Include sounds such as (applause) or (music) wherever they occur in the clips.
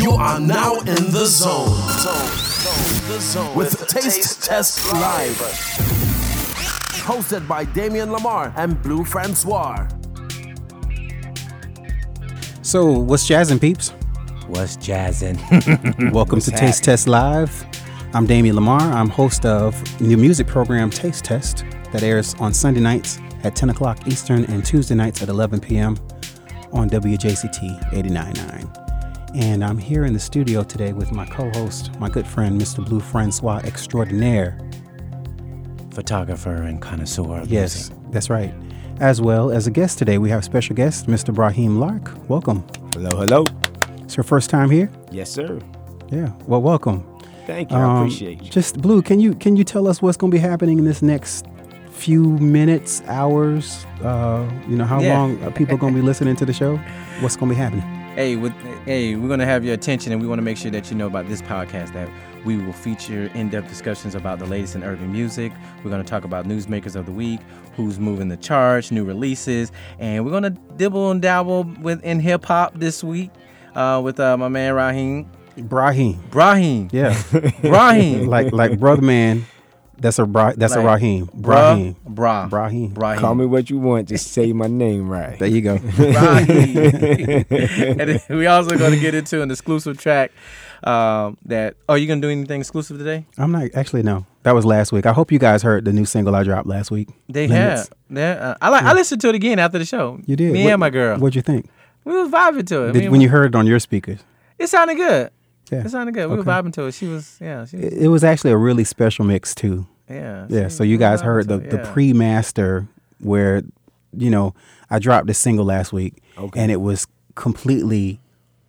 You are now in the zone. With Taste Test Live. Hosted by Damien Lamar and Blue Francois. So, what's jazzing, peeps? What's jazzing? (laughs) Welcome to Taste Test Live. I'm Damien Lamar. I'm host of the music program Taste Test that airs on Sunday nights at 10 o'clock Eastern and Tuesday nights at 11 p.m. on WJCT 89.9. And I'm here in the studio today with my co host, my good friend, Mr. Blue Francois Extraordinaire. Photographer and connoisseur. Yes, music. that's right. As well as a guest today, we have special guest, Mr. Brahim Lark. Welcome. Hello, hello. It's your first time here? Yes, sir. Yeah. Well, welcome. Thank you. I Um, appreciate you. Just Blue, can you can you tell us what's going to be happening in this next few minutes, hours? Uh, you know, how Yeah. long are people going to be listening to the show? What's going to be happening? Hey, with hey, we're gonna have your attention, and we want to make sure that you know about this podcast that we will feature in-depth discussions about the latest in urban music. We're gonna talk about newsmakers of the week, who's moving the charge, new releases, and we're gonna dibble and dabble with in hip hop this week uh, with uh, my man Raheem. Brahim. Brahim. Yeah. Brahim. (laughs) like like brother man. That's a Bra- that's a Like, Rahim. Bruh, Brahim. Brah. Brahim. Brahim. Call me what you want. Just say my name right. There you go. (laughs) Right. (laughs) and we also going to get into an exclusive track um, that. Oh, you gonna do anything exclusive today? I'm not actually no. That was last week. I hope you guys heard the new single I dropped last week. They Limits. have. They, uh, I like. I listened to it again after the show. You did. Me What- and my girl. What'd you think? we was vibing to it. Did, Me and when my- you heard it on your speakers? it sounded good. Yeah. It sounded good. We Okay. were vibing to it. She was. Yeah. She was, It, it was actually a really special mix too. yeah. Yeah, so you guys heard the, it, the pre-master where, you know, I dropped this single last week Okay. and it was completely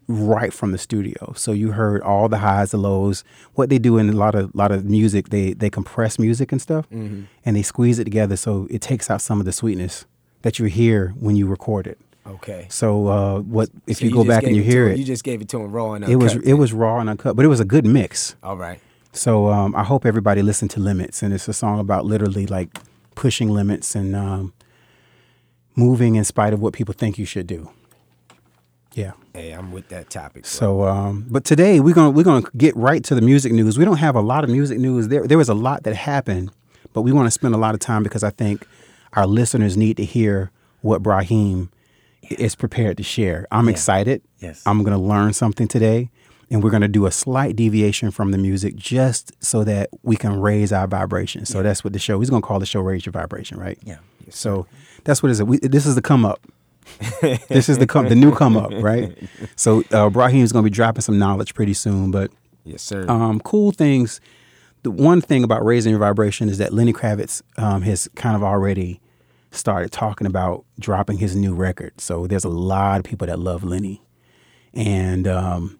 right from the studio. So you heard all the highs, the lows. What they do in a lot of lot of music, they they compress music and stuff, Mm-hmm. and they squeeze it together so it takes out some of the sweetness that you hear when you record it. Okay. So uh, what if So you, go back and you hear him- it? You just gave it to him raw and it was it was raw and uncut, but it was a good mix. All right. So um, I hope everybody listened to Limits, and it's a song about literally like pushing limits and um, moving in spite of what people think you should do. Yeah. Hey, I'm with that topic. bro. So, um, but today we're gonna we're gonna get right to the music news. We don't have a lot of music news. There there was a lot that happened, but we want to spend a lot of time because I think our listeners need to hear what Brahim is prepared to share. I'm excited. Yes. I'm gonna learn something today, and we're gonna do a slight deviation from the music just so that we can raise our vibration. So that's what the show. He's gonna call the show "Raise Your Vibration," right? Yeah. So that's what it is. We, this is the come up. (laughs) this is the come the new come up, right? So uh, Brahim's gonna be dropping some knowledge pretty soon. But yes, sir. um, cool things. The one thing about raising your vibration is that Lenny Kravitz um, has kind of already started talking about dropping his new record. So there's a lot of people that love Lenny, and um,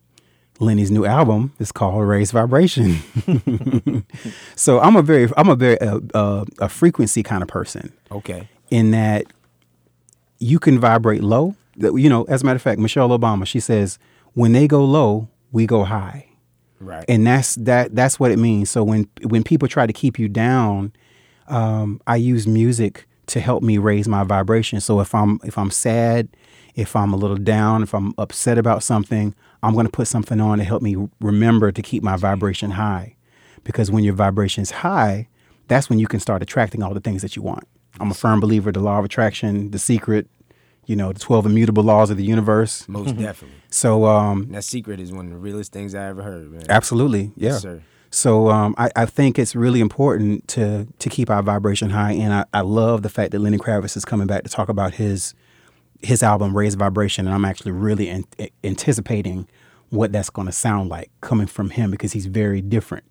Lenny's new album is called Raise Vibration. (laughs) so I'm a very I'm a very uh, uh, a frequency kind of person okay. in that you can vibrate low. You know, as a matter of fact, Michelle Obama, she says, when they go low, we go high. Right. And that's that that's what it means. So when when people try to keep you down, um, I use music to help me raise my vibration. So if I'm if I'm sad, if I'm a little down, if I'm upset about something, I'm going to put something on to help me remember to keep my vibration high. Because when your vibration's high, that's when you can start attracting all the things that you want. I'm a firm believer in the law of attraction, the secret, you know, the 12 immutable laws of the universe. Most definitely. So um, that secret is one of the realest things I ever heard, man. Absolutely, yeah. Yes, sir. So um, I, I think it's really important to to keep our vibration high, and I, I love the fact that Lenny Kravitz is coming back to talk about his his album Raise Vibration, and I'm actually really an- anticipating what that's going to sound like coming from him because he's very different.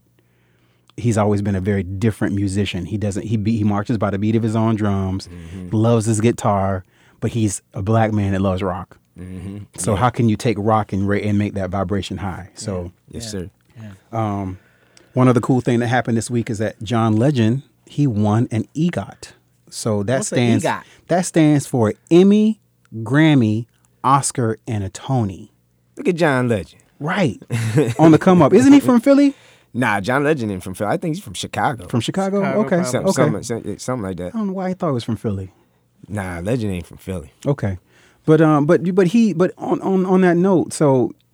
He's always been a very different musician. He doesn't he be, he marches by the beat of his own drums, mm-hmm. loves his guitar, but he's a black man that loves rock. Mm-hmm. So how can you take rock and and make that vibration high? So. Yes, sir. Um, One other cool thing that happened this week is that John Legend he won an EGOT. So that What's stands EGOT? that stands for Emmy, Grammy, Oscar, and a Tony. Look at John Legend. Right (laughs) on the come up, isn't he from Philly? Nah, John Legend ain't from Philly. I think he's from Chicago. From Chicago? Chicago, okay. Some- okay. something, something, something like that. I don't know why I thought it was from Philly. Nah, Legend ain't from Philly. Okay, but um, but but he but on on on that note, so the,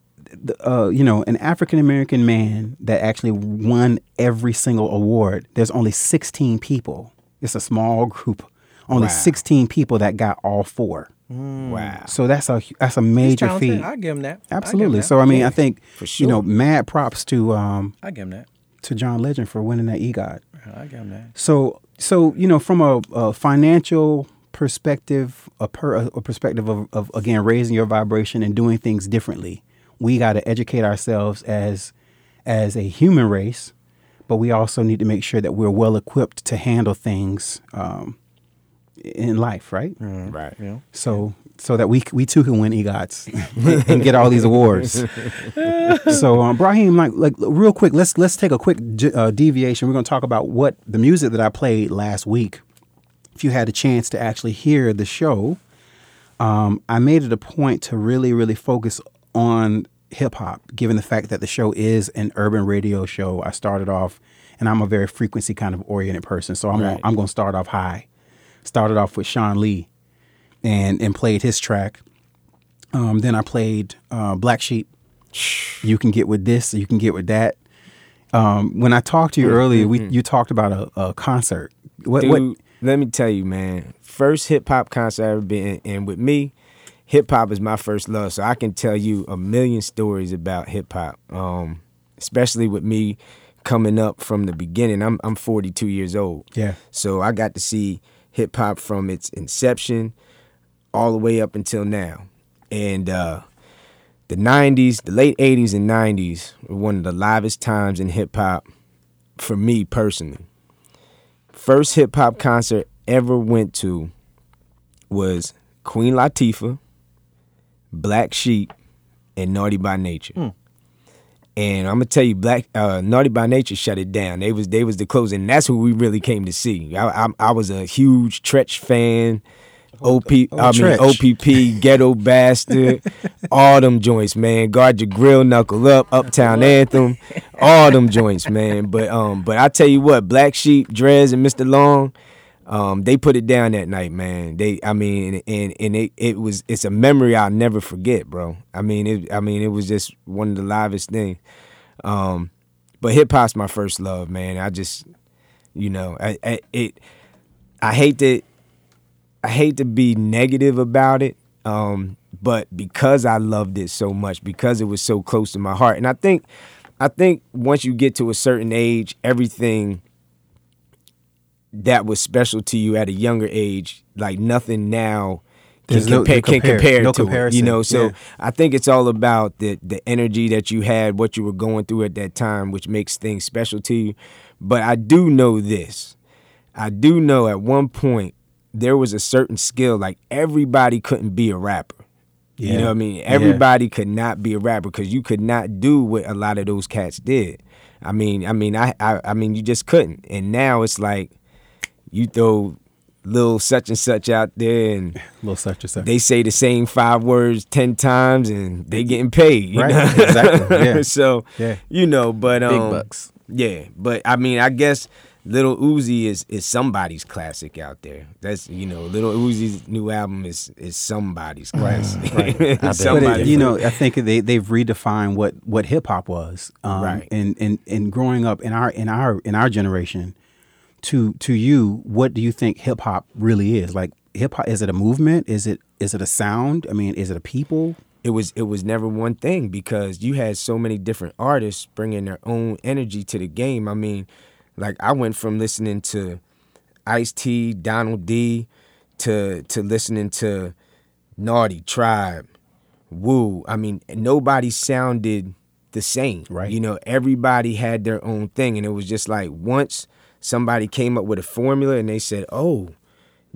uh, you know, an African American man that actually won every single award. There's only 16 people. It's a small group. Only Wow. 16 people that got all four. Wow. So that's a that's a major feat. I give him that. I him Absolutely. that. So I mean, Yeah, I think for sure, you know, mad props to um I give him that. to John Legend for winning that EGOT. I give him that. So, so you know, from a, a financial perspective, a, per, a perspective of, of again raising your vibration and doing things differently, we got to educate ourselves as as a human race, but we also need to make sure that we're well equipped to handle things um, in life, right? Right. You know. So so that we we too can win EGOTs (laughs) and get all these awards. (laughs) so um, Brahim, like like real quick, let's let's take a quick j- uh, deviation. We're going to talk about what the music that I played last week. If you had a chance to actually hear the show, um, I made it a point to really really focus on hip hop, given the fact that the show is an urban radio show. I started off, and I'm a very frequency kind of oriented person, so I'm Right. gonna, I'm going to start off high. Started off with Sean Lee and and played his track. Um, then I played uh, Black Sheep. (sighs) You can get with this, you can get with that. Um, when I talked to you earlier, we you talked about a, a concert. What, Dude, what let me tell you, man. First hip hop concert I ever been in, and with me, hip hop is my first love. So I can tell you a million stories about hip hop. Um, especially with me coming up from the beginning. I'm I'm 42 years old. Yeah. So I got to see hip hop from its inception all the way up until now. And uh the 90s, the late 80s and 90s were one of the livest times in hip hop for me personally. First hip hop concert ever went to was Queen Latifah, Black Sheep, and Naughty by Nature. And I'm gonna tell you, Black uh, Naughty by Nature shut it down. They was they was the closing. And That's who we really came to see. I, I, I was a huge Treach fan. OP, I mean Treach. OPP, (laughs) Ghetto Bastard, all them joints, man. Guard your grill, knuckle up, Uptown Anthem, all them joints, man. But um, but I tell you what, Black Sheep, Dres, and Mista Lawnge, um, they put it down that night, man. They, I mean, and and it, it was it's a memory I'll never forget, bro. I mean, it, I mean, it was just one of the livest things. Um, but hip hop's my first love, man. I just, you know, I, I it, I hate to, I hate to be negative about it. Um, but because I loved it so much, because it was so close to my heart, and I think, I think once you get to a certain age, everything that was special to you at a younger age, like nothing now can no- compare, no can compare- compare no to it. You know, so Yeah. I think it's all about the the energy that you had, what you were going through at that time, which makes things special to you. But I do know this. I do know at one point there was a certain skill, like everybody couldn't be a rapper. You know what I mean? Yeah. Everybody could not be a rapper because you could not do what a lot of those cats did. I mean, I mean, I, I, I mean, you just couldn't. And now it's like you throw little such and such out there, and (laughs) little such and such. they say the same five words ten times, and they getting paid. You Right, know? exactly, (laughs) yeah. so Yeah. you know, but um, Big bucks. Yeah, but I mean, I guess Little Uzi is is somebody's classic out there. That's you know, Little Uzi's new album is is somebody's classic. (laughs) bet. but Somebody- it, you know, I think they they've redefined what what hip hop was. Um, Right. And and and growing up in our in our in our generation, to to you, what do you think hip hop really is? Like hip hop is it a movement? Is it is it a sound? I mean, is it a people? it was it was never one thing because you had so many different artists bringing their own energy to the game. I mean, like I went from listening to Ice T, Donald D, to to listening to Naughty Tribe, Woo. I mean, nobody sounded the same. Right. You know, everybody had their own thing, and it was just like once somebody came up with a formula and they said, "Oh."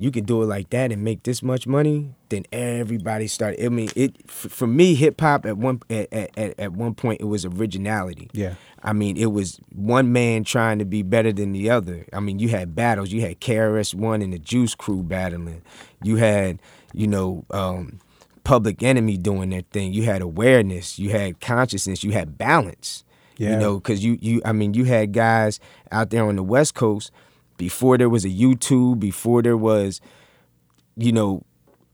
you can do it like that and make this much money, then everybody started. I mean, it f- for me, hip hop at one at, at, at one point it was originality. Yeah. I mean, it was one man trying to be better than the other. I mean, you had battles. You had KRS One and the Juice Crew battling. You had, you know, um, Public Enemy doing their thing. You had awareness. You had consciousness. You had balance. Yeah. You know, because you you I mean, you had guys out there on the West Coast before there was a YouTube, before there was, you know,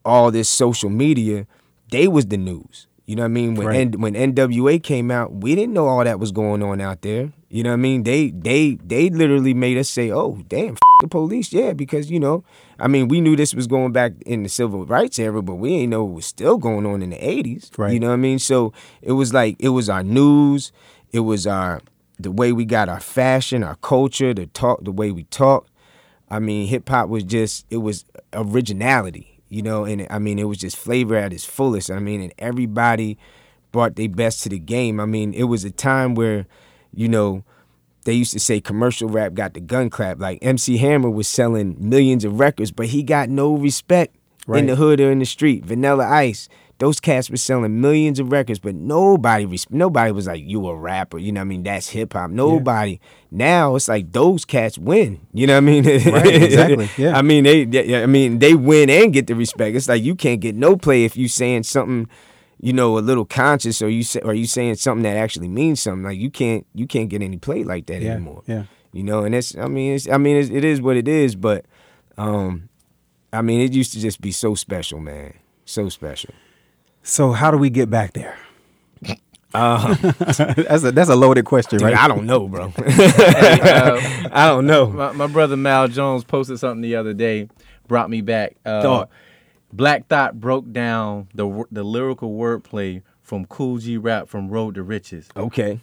all this social media, they was the news. You know what I mean? When Right. N- when NWA came out, we didn't know all that was going on out there. You know what I mean? They they they literally made us say, "Oh, damn, f- the police." Yeah, because you know, I mean, we knew this was going back in the civil rights era, but we didn't know it was still going on in the 80s. Right. You know what I mean? So, it was like it was our news, it was our the way we got our fashion, our culture, the talk, the way we talk. I mean, hip hop was just it was originality, you know, and I mean it was just flavor at its fullest. I mean, and everybody brought their best to the game. I mean, it was a time where, you know, they used to say commercial rap got the gun clap. Like MC Hammer was selling millions of records, but he got no respect in the hood or in the street. Vanilla Ice, those cats were selling millions of records, but nobody nobody was like, you a rapper. You know what I mean? That's hip hop. Nobody. Now it's like those cats win. You know what I mean? (laughs) Right, exactly, yeah. I mean they, they I mean they win and get the respect. It's like you can't get no play if you saying something you know, a little conscious, or you say, or you saying something that actually means something. Like you can't, you can't get any play like that Yeah, anymore. yeah. You know, and it's, I mean, it's, I mean, it's, it is what it is. But, um, I mean, it used to just be so special, man, so special. So how do we get back there? Uh, (laughs) that's a that's a loaded question, dude, right? I don't know, bro. uh, (laughs) I don't know. my, my brother Mal Jones posted something the other day, brought me back. Uh, Thought. Black Thought broke down the wor- the lyrical wordplay from Kool G Rap from Road to Riches. Okay,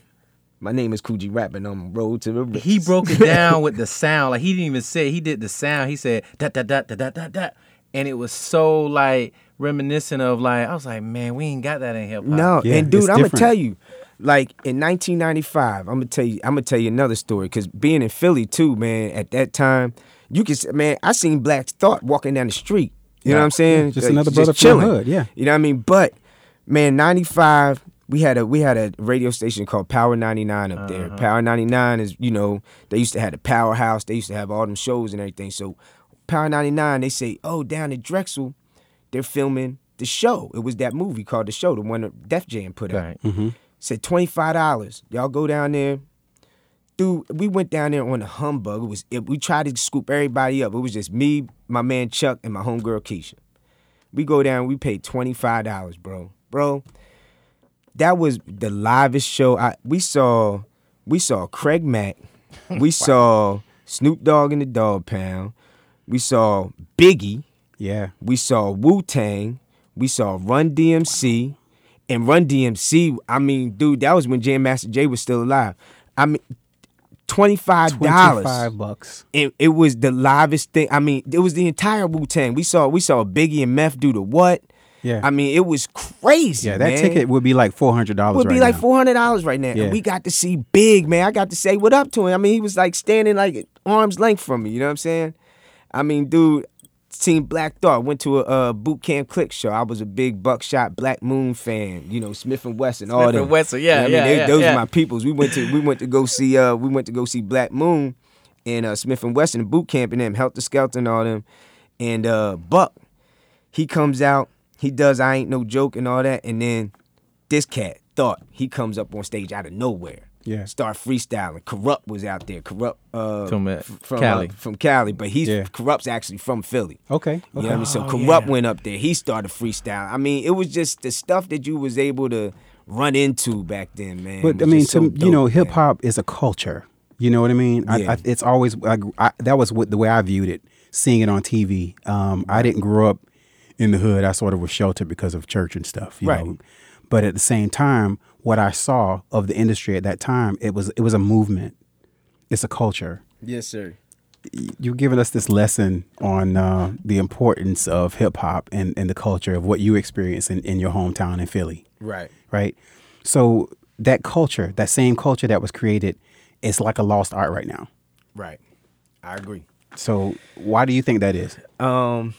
my name is Kool G Rap, and I'm Road to the Riches. He broke it down with the (laughs) sound. Like he didn't even say he did the sound. He said da da da da da da da, and it was so like reminiscent of like I was like, man, we ain't got that in hip hop. No, Yeah, and dude, I'm gonna tell you, like in 1995, I'm gonna tell you, I'm gonna tell you another story. Cause being in Philly too, man, at that time, you can, man, I seen Black Thought walking down the street. You know what I'm saying? Yeah, just Like, another brother from the chilling. hood, yeah. You know what I mean? But man, 95. We had a we had a radio station called Power 99 up there. Uh-huh. Power 99 is you know they used to have the Powerhouse. They used to have all them shows and everything. So Power 99, they say, oh, down at Drexel, they're filming the show. It was that movie called The Show, the one that Def Jam put out. Right. Mm-hmm. Said twenty five dollars. Y'all go down there. Dude, we went down there on a humbug. It was it, we tried to scoop everybody up. It was just me, my man Chuck, and my homegirl Keisha. We go down. We paid twenty five dollars, bro. Bro, that was the livest show. I we saw we saw Craig Mack. (laughs) We saw Snoop Dogg and the Dogg Pound. We saw Biggie. Yeah. We saw Wu Tang. We saw Run DMC. And Run DMC, I mean, dude, that was when Jam Master Jay was still alive. I mean, $25. Twenty-five bucks. It, it was the livest thing. I mean, it was the entire Wu Tang. We saw we saw Biggie and Meth do the what? Yeah. I mean, it was crazy. Yeah, that man ticket would be like four hundred dollars. would be right like four hundred dollars right now. Yeah. And we got to see Big man. I got to say what up to him. I mean, he was like standing like arm's length from me. You know what I'm saying? I mean, dude, seen Black Thought. Went to a, uh boot camp Clik show. I was a big Buckshot Black Moon fan. You know, Smif-N-Wessun. all Smith them. and Wesson, yeah, You know yeah, I mean, They- yeah, those yeah. are my peoples. We went to we went to go see uh we went to go see Black Moon and uh, Smif-N-Wessun boot camp and them Heltah Skeltah and all them. And uh Buck, he comes out, he does I ain't no joke and all that, and then this cat thought he comes up on stage out of nowhere. Yeah. Start freestyling. Kurupt was out there. Kurupt uh, From, uh, from Cali. uh, from Cali, but he's Yeah. Kurupt's actually from Philly. Okay. You know okay. what I mean? So Oh, Kurupt yeah. went up there. He started freestyle. I mean, it was just the stuff that you was able to run into back then, man. But I mean, just to, so you know, hip hop is a culture. You know what I mean? I, Yeah. I, it's always I, I, that was what the way I viewed it, seeing it on TV. Um, I didn't grow up in the hood. I sort of was sheltered because of church and stuff. You Right. Know? But at the same time, what I saw of the industry at that time, it was it was a movement. It's a culture. Yes, sir. You're giving us this lesson on uh, the importance of hip hop and, and the culture of what you experience in, in your hometown in Philly Right. right? So that culture, that same culture that was created, is like a lost art right now. Right. I agree. So why do you think that is? Um,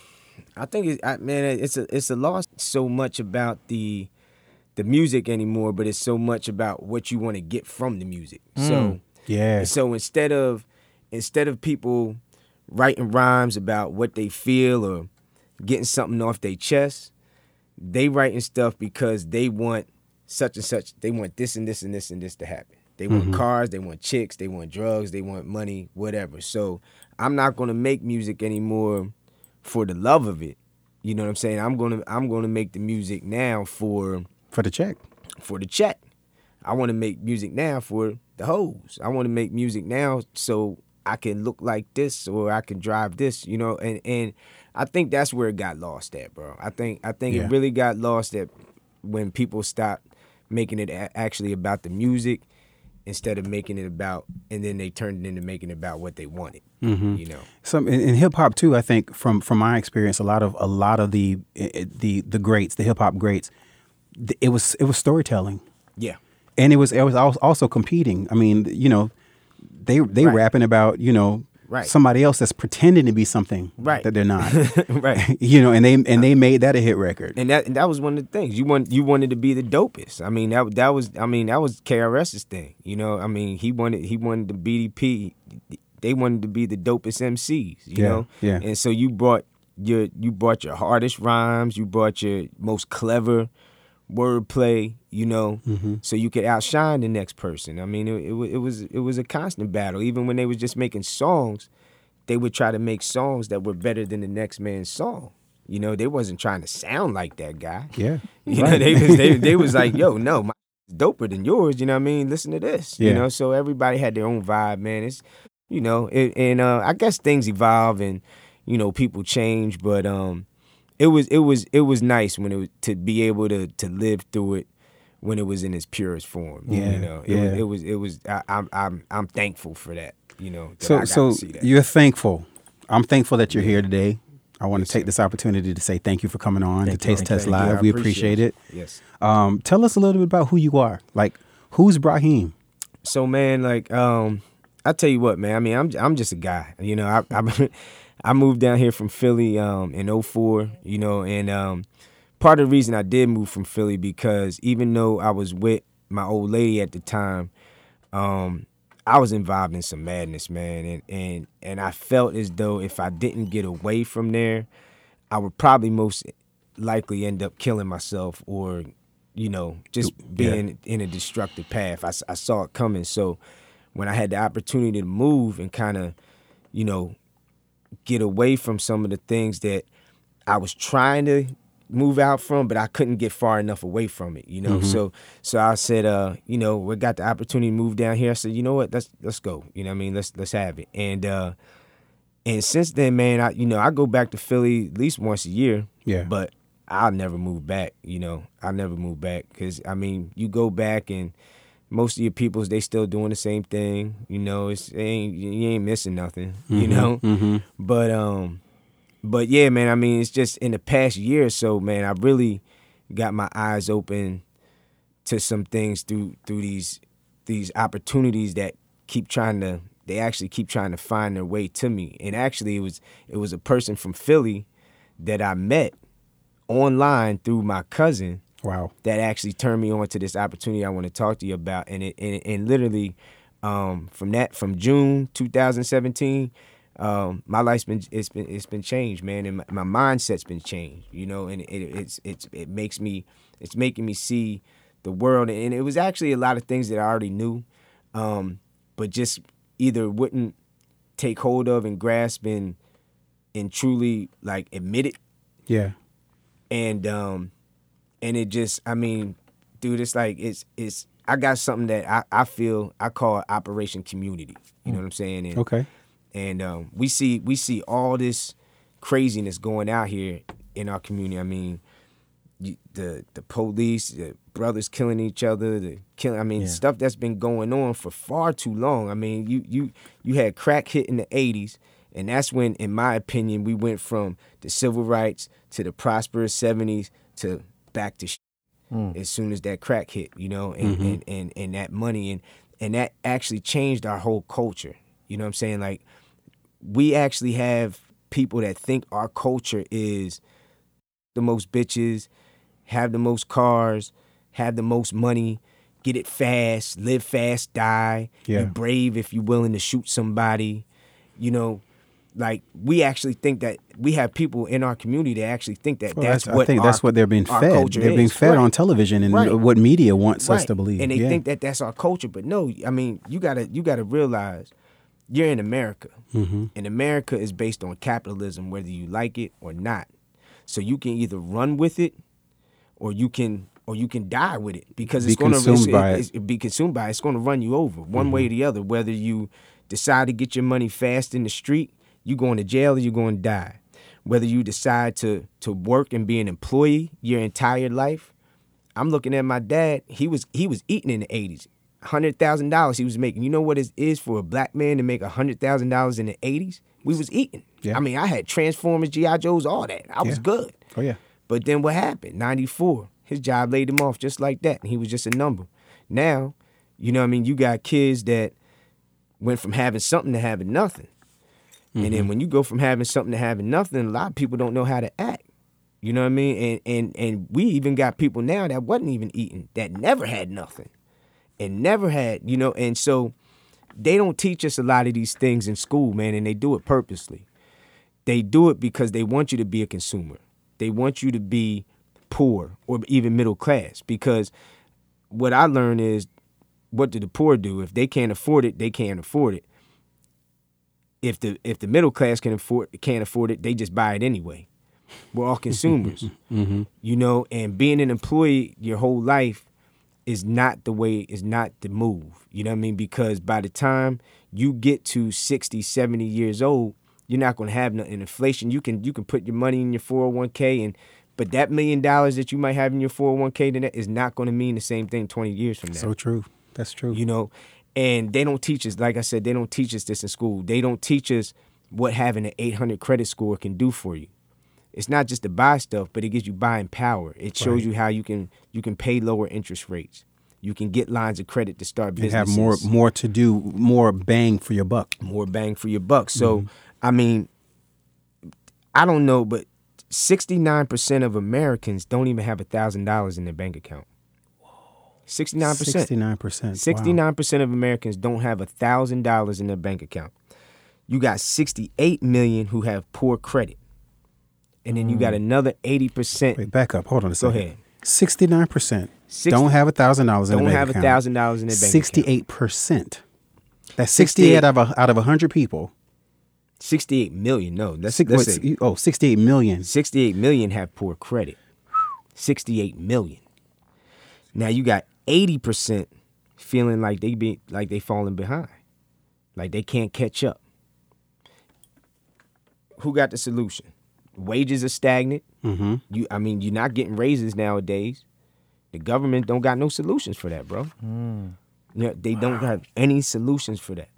I think it, I, man, it's a it's a loss so much about the the music anymore, but it's so much about what you want to get from the music. Mm. So Yeah. so instead of instead of people writing rhymes about what they feel or getting something off their chest, they writing stuff because they want such and such. They want this and this and this and this to happen. They want mm-hmm. cars, they want chicks, they want drugs, they want money, whatever. So I'm not gonna make music anymore for the love of it. You know what I'm saying? I'm gonna I'm gonna make the music now for For the check. for the check. I want to make music now for the hoes. I want to make music now so I can look like this or I can drive this, you know. And and I think that's where it got lost at, bro. I think I think Yeah. it really got lost at when people stopped making it a- actually about the music instead of making it about, and then they turned it into making it about what they wanted, mm-hmm. you know. Some in, in hip hop too. I think from from my experience, a lot of a lot of the eh, eh, the the greats, the hip hop greats, it was it was storytelling, Yeah. and it was it was also competing. I mean, you know, they they Right. rapping about you know Right. somebody else that's pretending to be something Right. that they're not. (laughs) right. (laughs) you know, and they and they made that a hit record. and that and that was one of the things you want. You wanted to be the dopest. I mean that that was. I mean that was KRS's thing. You know. I mean he wanted he wanted the BDP. They wanted to be the dopest MCs. You Yeah, know. yeah. And so you brought your you brought your hardest rhymes. You brought your most clever wordplay. You know. Mm-hmm. So you could outshine the next person. I mean it, it it was it was a constant battle. Even when they was just making songs, they would try to make songs that were better than the next man's song. You know, they wasn't trying to sound like that guy. yeah, (laughs) You know, they was they, they (laughs) was like, yo, no, my doper than yours. You know what I mean? Listen to this. Yeah. You know, so everybody had their own vibe, man. It's you know, it, and uh, I guess things evolve and you know people change, but um, it was it was it was nice when it was to be able to to live through it when it was in its purest form. Yeah, you know, it yeah. was it was it was I, I'm I'm I'm thankful for that. You know, that So so to see that. you're thankful. I'm thankful that you're here today. I want to take this opportunity to say thank you for coming on Thank to. Taste Test. Live. We appreciate it. Yes. Um, tell us a little bit about who you are. Like, who's Brahim? so man, like um, I tell you what, man. I mean, I'm I'm just a guy. You know, I I, (laughs) I moved down here from Philly um in 04, You know, and um, part of the reason I did move from Philly because even though I was with my old lady at the time, um, I was involved in some madness, man, and and and I felt as though if I didn't get away from there, I would probably most likely end up killing myself or, you know, just being in a destructive path. I saw it coming. So when I had the opportunity to move and kind of, you know, get away from some of the things that I was trying to move out from, but I couldn't get far enough away from it, you know. So so I said, uh, you know, we got the opportunity to move down here. I said, you know what, let's let's go. You know what I mean? Let's let's have it. And uh and since then, man, I you know, I go back to Philly at least once a year. Yeah. But I'll never move back, you know. I'll never move back cuz I mean, you go back and most of your peoples they still doing the same thing, you know. It's it ain't you ain't missing nothing, you know. But um but yeah, man, I mean, it's just in the past year or so, man, I really got my eyes open to some things through through these these opportunities that keep trying to they actually keep trying to find their way to me. And actually it was it was a person from Philly that I met online through my cousin Wow. that actually turned me on to this opportunity I want to talk to you about. And it and, and literally um, from that from June 2017, um, my life's been it's been it's been changed, man, and my, my mindset's been changed. You know, and it, it's it's it makes me it's making me see the world, and it was actually a lot of things that I already knew, um, but just either wouldn't take hold of and grasp and and truly like admit it Yeah. and um and it just i mean dude it's like it's it's i got something that i, I feel i call operation community. You know what i'm saying? And, Okay. and um we see we see all this craziness going out here in our community. I mean you, the the police the brothers killing each other the killing i mean stuff that's been going on for far too long. I mean you you you had crack hit in the 80s and that's when in my opinion we went from the civil rights to the prosperous 70s to back to sh- hmm. as soon as that crack hit you know and, mm-hmm. and, and and that money and and that actually changed our whole culture you know what i'm saying like we actually have people that think our culture is the most bitches, have the most cars, have the most money, get it fast, live fast, die. Yeah. You brave if you're willing to shoot somebody. You know, like we actually think that we have people in our community that actually think that Well, that's, that's, what I think our, that's what they're being fed. They're being fed Right. on television and Right. what media wants us to believe. And they yeah. think that that's our culture, but no. I mean, you gotta you gotta realize you're in America, Mm-hmm. and America is based on capitalism, whether you like it or not. So you can either run with it, or you can or you can die with it because Be it's going to consumed by it. it's, be consumed by it. It's going to run you over one way or the other. Whether you decide to get your money fast in the street, you going to jail or you're going to die. Whether you decide to to work and be an employee your entire life, I'm looking at my dad. He was he was eating in the '80s. Hundred thousand dollars he was making. You know what it is for a black man to make hundred thousand dollars in the '80s? We was eating. Yeah. I mean, I had Transformers, GI Joes, all that. I was Yeah. good. Oh yeah. But then what happened? 94. His job laid him off just like that. And he was just a number. Now, you know what I mean? You got kids that went from having something to having nothing. And then mm-hmm. when you go from having something to having nothing, a lot of people don't know how to act. You know what I mean? And and and we even got people now that wasn't even eating, that never had nothing. And never had, you know, and so they don't teach us a lot of these things in school, man, and they do it purposely they do it because they want you to be a consumer. They want you to be poor or even middle class. Because what I learned is what do the poor do? If they can't afford it, they can't afford it. If the if the middle class can afford can't afford it, they just buy it anyway. We're all consumers. (laughs) Mm-hmm. You know, and being an employee your whole life is not the way is not the move. You know what I mean? Because by the time you get to 60, 70 years old, you're not going to have nothing. Inflation, you can you can put your money in your 401k and but that million dollars that you might have in your 401k then that is not going to mean the same thing 20 years from now. So true. That's true. you know, and they don't teach us like I said, they don't teach us this in school. They don't teach us what having an 800 credit score can do for you. It's not just to buy stuff, but it gives you buying power. It shows Right. you how you can you can pay lower interest rates. You can get lines of credit to start you have more more to do, more bang for your buck. more bang for your buck. So, Mm-hmm. I mean, I don't know, but 69% of Americans don't even have $1,000 in their bank account. 69%. Sixty-nine percent. 69% of Americans don't have $1,000 in their bank account. You got 68 million who have poor credit. And then you got mm. another 80% Wait, back up. Hold on a second. ahead. Sixty-nine percent 60 don't have a thousand dollars in don't their have bank account. $1,000 in their bank account. Sixty-eight percent. That's sixty-eight 68. out of a, out of hundred people. 68 million. No, that's, Six, that's wait, it. you- oh, 68 million. 68 million have poor credit. 68 million. Now you got 80% feeling like they be like they falling behind. Like they can't catch up. Who got the solution? Wages are stagnant. Mm-hmm. You I mean, you're not getting raises nowadays. The government don't got no solutions for that, bro. Yeah, they don't have any solutions for that.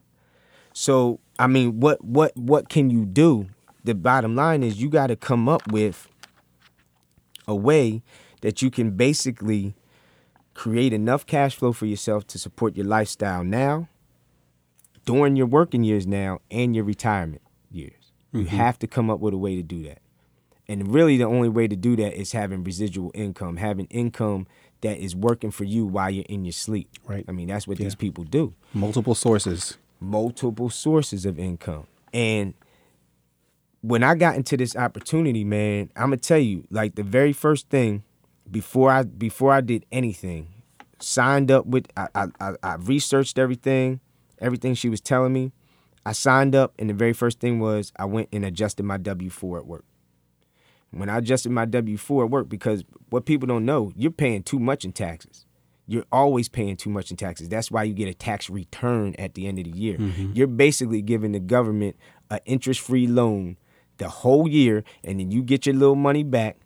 So, I mean, what what what can you do? The bottom line is you got to come up with a way that you can basically create enough cash flow for yourself to support your lifestyle now, during your working years now, and your retirement years. You mm-hmm. have to come up with a way to do that. And really, the only way to do that is having residual income, having income that is working for you while you're in your sleep. Right. I mean, that's what Yeah. these people do Multiple sources. multiple sources of income. And when I got into this opportunity, man, I'm gonna tell you, like the very first thing before I before I did anything, signed up with I I, I, researched everything, everything she was telling me. I signed up, and the very first thing was I went and adjusted my W four at work. When I adjusted my W four at work, because what people don't know, you're paying too much in taxes you're always paying too much in taxes. That's why you get a tax return at the end of the year. Mm-hmm. You're basically giving the government an interest-free loan the whole year, and then you get your little money back.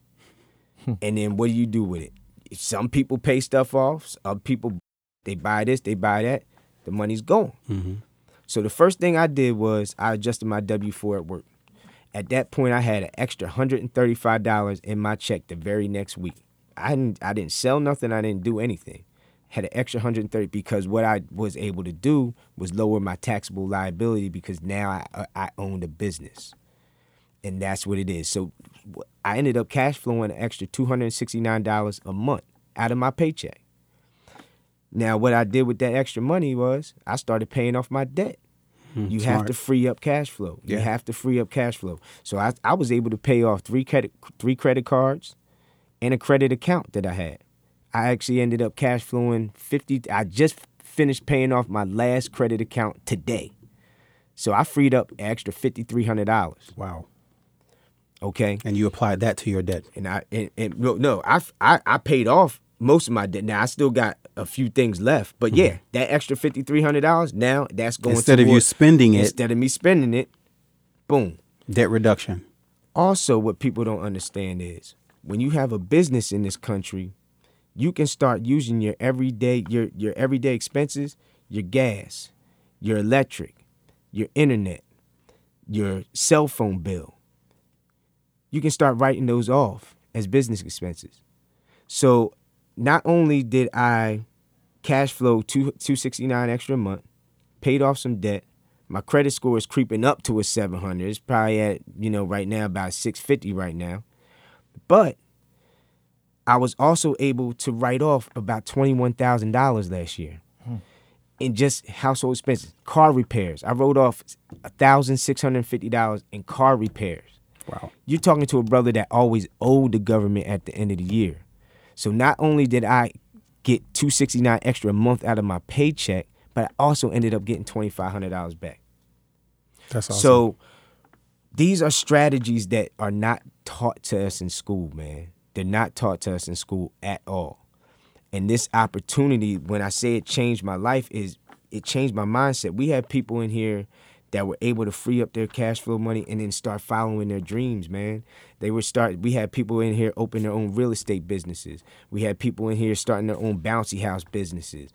And then what do you do with it? Some people pay stuff off. Other people they buy this, they buy that. The money's gone. Mm-hmm. So the first thing I did was I adjusted my W four at work. At that point, I had an extra hundred and thirty-five dollars in my check the very next week. I didn't I didn't sell nothing. I didn't do anything. Had an extra hundred and thirty because what I was able to do was lower my taxable liability because now I uh, I owned a business, and that's what it is. So I ended up cash flowing an extra two hundred and sixty-nine dollars a month out of my paycheck. Now, what I did with that extra money was I started paying off my debt. Hmm, you have to free up cash flow. You have to free up cash flow. So I, I was able to pay off three credit three credit cards and a credit account that I had. I actually ended up cash flowing 50 I just finished paying off my last credit account today. So I freed up an extra $5300, Wow. Okay? And you applied that to your debt. and I and, and no, no I, I I paid off most of my debt. Now I still got a few things left, but hmm. yeah, that extra fifty three hundred dollars now that's going Instead of you spending it, instead of me spending it, boom. debt reduction. Also, what people don't understand is when you have a business in this country, you can start using your everyday your your everyday expenses, your gas, your electric, your internet, your cell phone bill. You can start writing those off as business expenses. So, not only did I cash flow two two sixty nine extra a month, paid off some debt. My credit score is creeping up to a 700. It's probably at, you know, right now about 650 right now. But I was also able to write off about $21,000 last year hmm. in just household expenses, car repairs. I wrote off $1,650 in car repairs. Wow. You're talking to a brother that always owed the government at the end of the year. So not only did I get 269 extra a month out of my paycheck, but I also ended up getting $2,500 back. That's awesome. So these are strategies that are not taught to us in school, man. They're not taught to us in school at all. And this opportunity, when I say it changed my life, is it changed my mindset. We had people in here that were able to free up their cash flow money and then start following their dreams, man. They were start we had people in here open their own real estate businesses. We had people in here starting their own bouncy house businesses.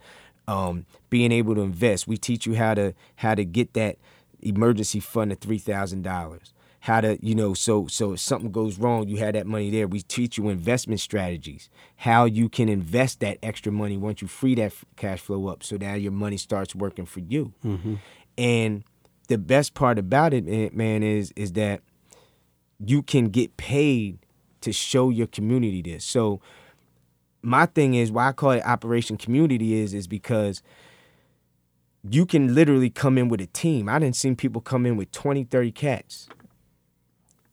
Um, being able to invest. We teach you how to how to get that emergency fund of three thousand dollars. How to, you know, so so if something goes wrong, you have that money there. We teach you investment strategies, how you can invest that extra money once you free that f- cash flow up, so now your money starts working for you. And the best part about it, man- is is that you can get paid to show your community this. So my thing is why I call it Operation Community is is because you can literally come in with a team. I didn't seen people come in with 20, 30 cats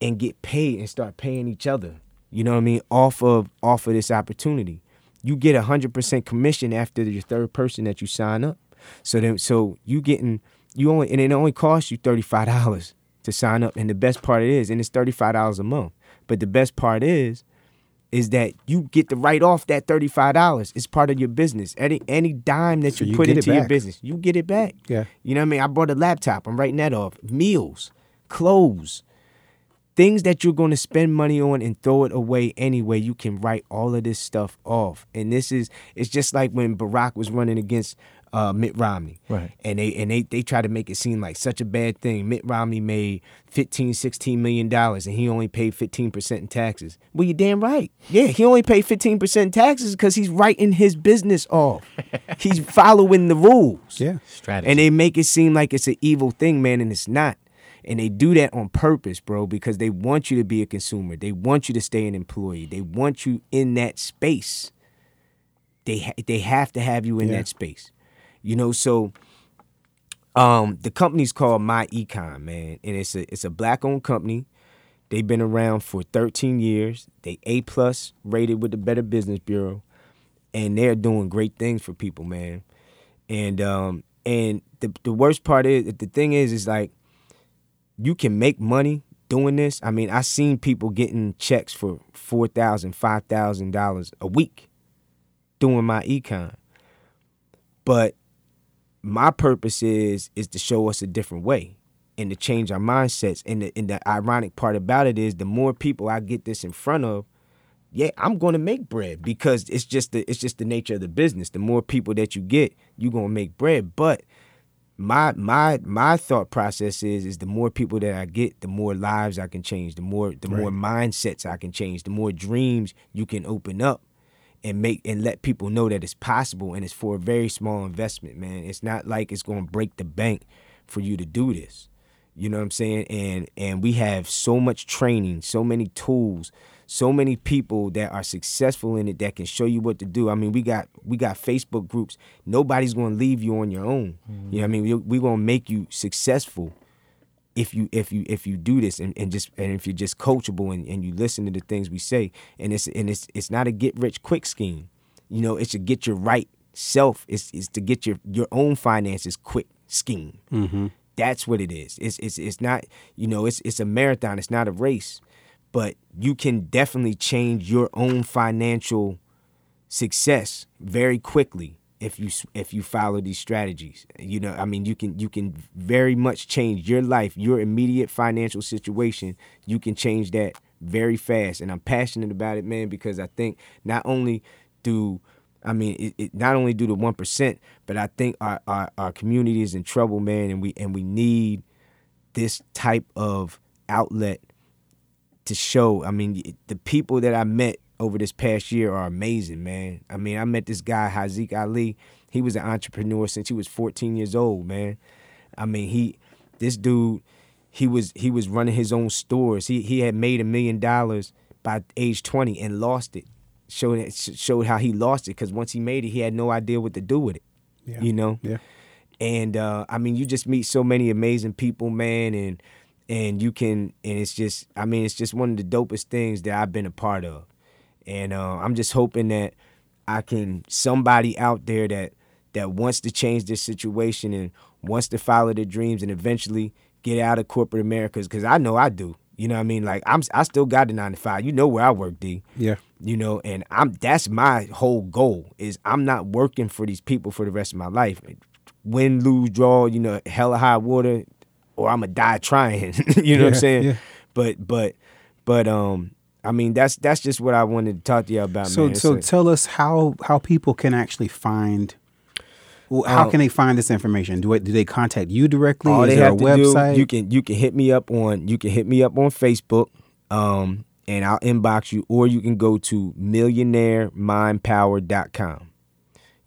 and get paid and start paying each other. You know what I mean? Off of off of this opportunity. You get a hundred percent commission after your third person that you sign up. So then so you getting you only and it only costs you thirty five dollars to sign up. And the best part it is, and it's thirty five dollars a month. But the best part is is that you get to write off that $35. It's part of your business. Any any dime that So you, you put into your business, you get it back. Yeah. You know what I mean? I bought a laptop. I'm writing that off. Meals, clothes, things that you're going to spend money on and throw it away anyway. You can write all of this stuff off. And this is it's just like when Barack was running against uh, Mitt Romney. Right. And they and they they try to make it seem like such a bad thing. Mitt Romney made 15, 16 million dollars and he only paid 15% in taxes. Well, you're damn right. Yeah, he only paid 15% in taxes because he's writing his business off. (laughs) he's following the rules. Yeah. Strategy. And they make it seem like it's an evil thing, man, and it's not. And they do that on purpose, bro, because they want you to be a consumer. They want you to stay an employee. They want you in that space. They ha- they have to have you in Yeah. that space. You know, so um the company's called My Econ, man, and it's a it's a black owned company. They've been around for 13 years. They A plus rated with the Better Business Bureau, and they're doing great things for people, man. And um and the the worst part is the thing is is like you can make money doing this. I mean, I seen people getting checks for four thousand, five thousand dollars a week doing my econ. But my purpose is is to show us a different way and to change our mindsets. And the, and the ironic part about it is the more people I get this in front of, yeah, I'm going to make bread because it's just the it's just the nature of the business. The more people that you get, you're going to make bread. But my my my thought process is is the more people that I get, the more lives I can change, the more the more mindsets I can change, the more dreams you can open up and make and let people know that it's possible and it's for a very small investment, man. It's not like it's going to break the bank for you to do this. You know what I'm saying? And and we have so much training, so many tools, so many people that are successful in it that can show you what to do. I mean, we got we got Facebook groups. Nobody's going to leave you on your own. You know what I mm-hmm. mean? We we going to make you successful if you if you if you do this and, and just and if you're just coachable and, and you listen to the things we say and it's and it's it's not a get rich quick scheme. You know it's to get your right self it's, it's to get your your own finances quick scheme. Mm-hmm. That's what it is. It's it's it's not you know it's it's a marathon it's not a race but you can definitely change your own financial success very quickly if you if you follow these strategies. You know, I mean, you can you can very much change your life, your immediate financial situation. You can change that very fast, and I'm passionate about it, man, because I think not only do I mean, it, it not only do the one percent, but I think our, our our community is in trouble, man, and we and we need this type of outlet to show. I mean, the people that I met over this past year are amazing, man. I mean, I met this guy Haziq Ali. He was an entrepreneur since he was 14 years old, man. I mean, he this dude, he was he was running his own stores. He he had made a million dollars by age 20 and lost it. Showed it showed how he lost it because once he made it, he had no idea what to do with it. Yeah. You know. Yeah. And uh, I mean, you just meet so many amazing people, man, and and you can, and it's just, I mean, it's just one of the dopest things that I've been a part of. And uh, I'm just hoping that I can somebody out there that that wants to change this situation and wants to follow their dreams and eventually get out of corporate America. Because I know I do. You know what I mean? Like I'm, I still got the nine to five. You know where I work, D Yeah. you know and i'm that's my whole goal is i'm not working for these people for the rest of my life win lose draw you know hella high water or i'm gonna die trying (laughs) you know what i'm saying yeah. but but but um i mean that's that's just what i wanted to talk to you about So man. So tell us how how people can actually find. Well, how Um, can they find this information? Do? Do they contact you directly? all Is they there have a to website? do you can you can hit me up on you can hit me up on facebook um and i'll inbox you or you can go to millionairemindpower.com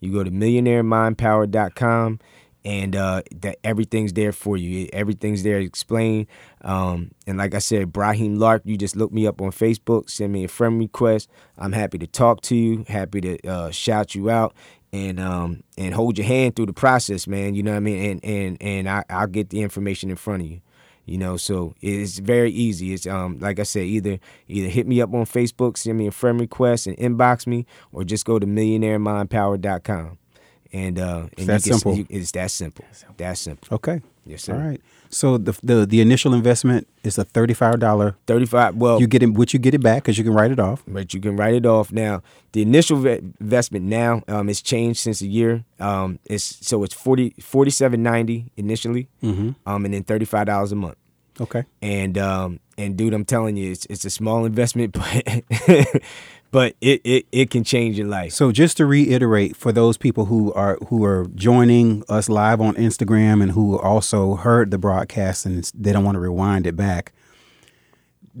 you go to millionairemindpower.com and uh that everything's there for you. Everything's there explained um and like i said brahim lark you just look me up on facebook send me a friend request. I'm happy to talk to you happy to uh, shout you out and um and hold your hand through the process man you know what i mean? And and and I, i'll get the information in front of you you know? So it's very easy. It's um like i said either either hit me up on facebook send me a friend request and inbox me or just go to millionairemindpower.com and uh and that you can, simple. you- it's that simple that simple okay. yes sir All right. So the the the initial investment is a thirty five dollar. 35 well You get it, which you get it back because you can write it off. but you can write it off now. The initial ve- investment now um, it's changed since a year. Um, it's so it's 40 47.90 initially, Mm-hmm. um, and then thirty five dollars a month. Okay. And um, and dude, I'm telling you, it's it's a small investment, (laughs) but but it, it it can change your life. So just to reiterate, for those people who are who are joining us live on Instagram and who also heard the broadcast and they don't want to rewind it back,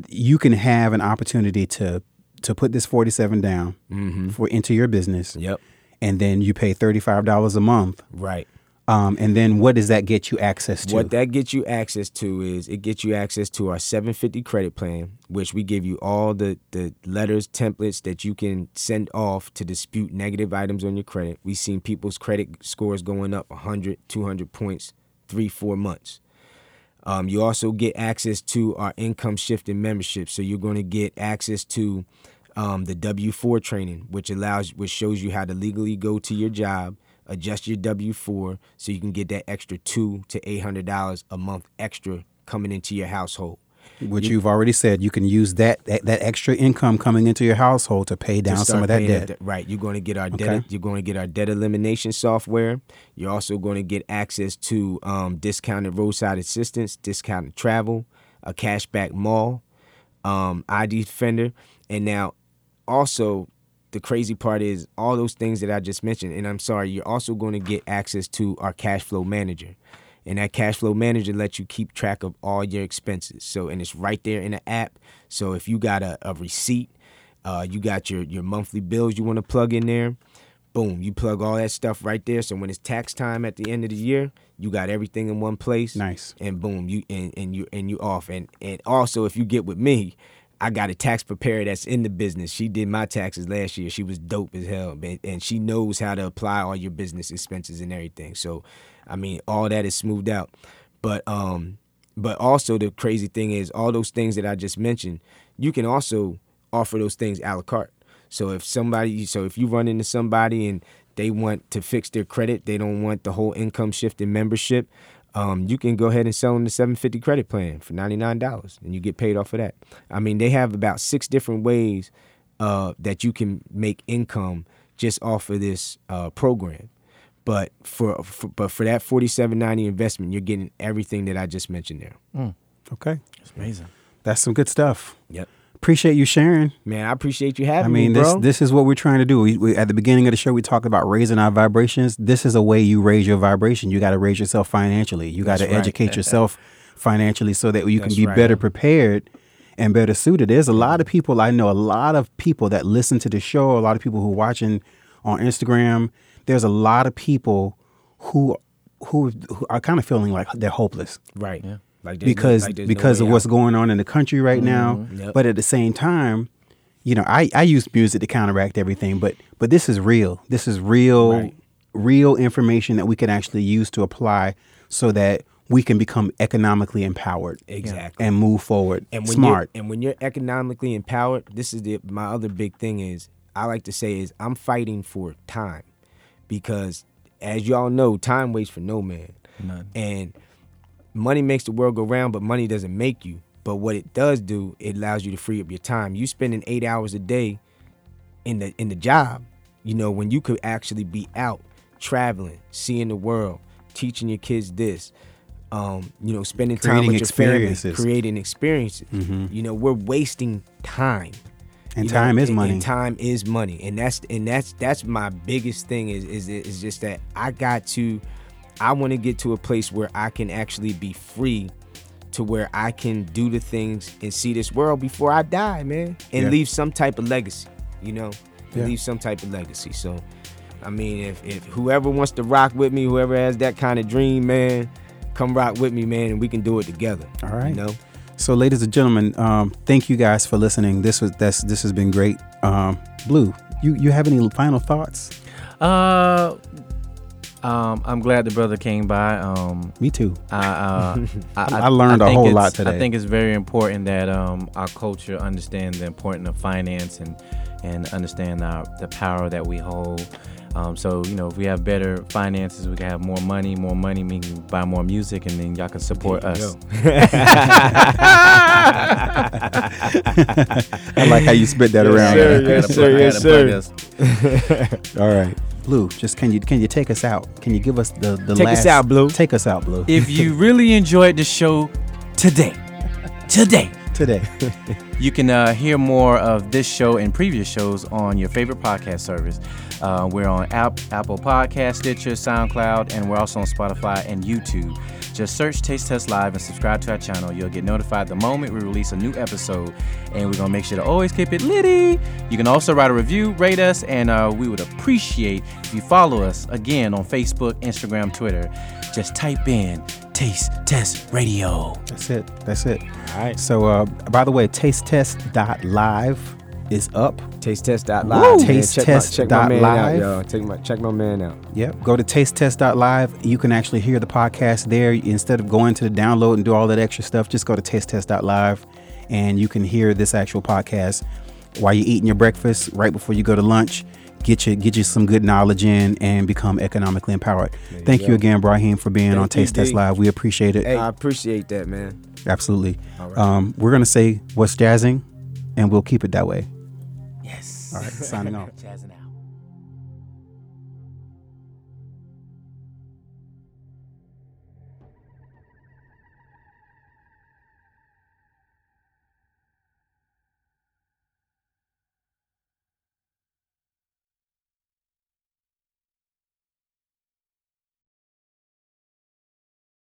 you can have an opportunity to to put this forty seven down mm-hmm. for into your business. Yep. And then you pay thirty five dollars a month. Right. Um, and then what does that get you access to? What that gets you access to is it gets you access to our 750 credit plan, which we give you all the, the letters, templates that you can send off to dispute negative items on your credit. We've seen people's credit scores going up 100, 200 points, three, four months. Um, you also get access to our income shifting membership. So you're going to get access to um, the W four training, which allows, which shows you how to legally go to your job, adjust your W four, so you can get that extra two to eight hundred dollars a month extra coming into your household. Which you've already said, you can use that, that that extra income coming into your household to pay to down some of that debt. debt. Right. You're going to get our Okay. debt. You're going to get our debt elimination software. You're also going to get access to um, discounted roadside assistance, discounted travel, a cashback mall, um, ID Defender, and now also the crazy part is all those things that I just mentioned. And I'm sorry, you're also going to get access to our cash flow manager. And that cash flow manager lets you keep track of all your expenses. So, and it's right there in the app. So if you got a, a receipt, uh, you got your, your monthly bills you want to plug in there, boom, you plug all that stuff right there. So when it's tax time at the end of the year, you got everything in one place. Nice. And boom, you and, and you and you off. And and also if you get with me, I got a tax preparer that's in the business. She did my taxes last year. She was dope as hell. And she knows how to apply all your business expenses and everything. So, I mean, all that is smoothed out. But um, but also the crazy thing is all those things that I just mentioned, you can also offer those things a la carte. So if somebody, so if you run into somebody and they want to fix their credit, they don't want the whole income shift shifting membership. Um, you can go ahead and sell them the 750 credit plan for $99 and you get paid off of that. I mean, they have about six different ways uh, that you can make income just off of this uh, program. But for, for but for that forty seven ninety investment, you're getting everything that I just mentioned there. Okay. It's amazing. That's some good stuff. Yep. Appreciate you sharing. Man, I appreciate you having me. I mean, me, this bro. this is what we're trying to do. We, we, at the beginning of the show, we talked about raising our vibrations. This is a way you raise your vibration. You got to raise yourself financially. You got to right. educate yourself financially so that you can be right. better prepared and better suited. There's a lot of people I know. A lot of people that listen to the show. A lot of people who are watching on Instagram. There's a lot of people who who, who are kind of feeling like they're hopeless right. Like because like there's no because of what's out. going on in the country right now. Mm-hmm. Yep. But at the same time, you know, I, I use music to counteract everything, but but this is real. This is real Right. real information that we can actually use to apply so that we can become economically empowered Exactly. and move forward. and when Smart. And when you're economically empowered, this is the my other big thing is I like to say is I'm fighting for time because as y'all know, time waits for no man. None. And money makes the world go round, but money doesn't make you. But what it does do, it allows you to free up your time. You spending eight hours a day in the in the job, you know, when you could actually be out traveling, seeing the world, teaching your kids this, um, you know, spending time Creating with your family, experiences. creating experiences. You know, we're wasting time. And You time is and- money. And time is money, and that's and that's that's my biggest thing is is is just that I got to, I want to get to a place where I can actually be free, to where I can do the things and see this world before I die, man, and Yeah. leave some type of legacy, you know, Yeah. leave some type of legacy. So, I mean, if if whoever wants to rock with me, whoever has that kind of dream, man, come rock with me, man, and we can do it together. All right. you know. So, ladies and gentlemen, um, thank you guys for listening. This was that's this has been great. Um, Blue, you you have any final thoughts? Uh, um, I'm glad the brother came by. Um, Me too. I, uh, (laughs) I, I learned a whole lot today. I think it's very important that um, our culture understand the importance of finance and and understand our, the power that we hold. Um, so you know, if we have better finances, we can have more money. More money means we can buy more music, and then y'all can support There us. (laughs) I like how you spit that around. sir. Yes, sir. Yes, sir. (laughs) All right, Blue. Just can you can you take us out? Can you give us the the Take last, us out, Blue. Take us out, Blue. If you really enjoyed the show today, (laughs) today. Today. (laughs) You can uh, hear more of this show and previous shows on your favorite podcast service. Uh, we're on App, Apple Podcast, Stitcher, SoundCloud, and we're also on Spotify and YouTube. Just search Taste Test Live and subscribe to our channel. You'll get notified the moment we release a new episode, and we're gonna make sure to always keep it litty. You can also write a review, rate us, and uh, we would appreciate if you follow us again on Facebook, Instagram, Twitter. Just type in Taste Test Radio. That's it. That's it. All right. So, uh, by the way, tastetest.live is up. Taste test dot live. man. Taste check my, test check my dot man live. out, y'all. My check my man out. Yep. Go to tastetest.live. You can actually hear the podcast there. Instead of going to the download and do all that extra stuff, just go to tastetest.live and you can hear this actual podcast while you're eating your breakfast, right before you go to lunch. Get you get you some good knowledge in and become economically empowered. Thank you again, Brahim, for being Thank on Taste Test Live. We appreciate it. I appreciate that, man. Absolutely. Right. Um, we're gonna say what's jazzing, and we'll keep it that way. Yes. All right. Signing (laughs) off. Jazzing out.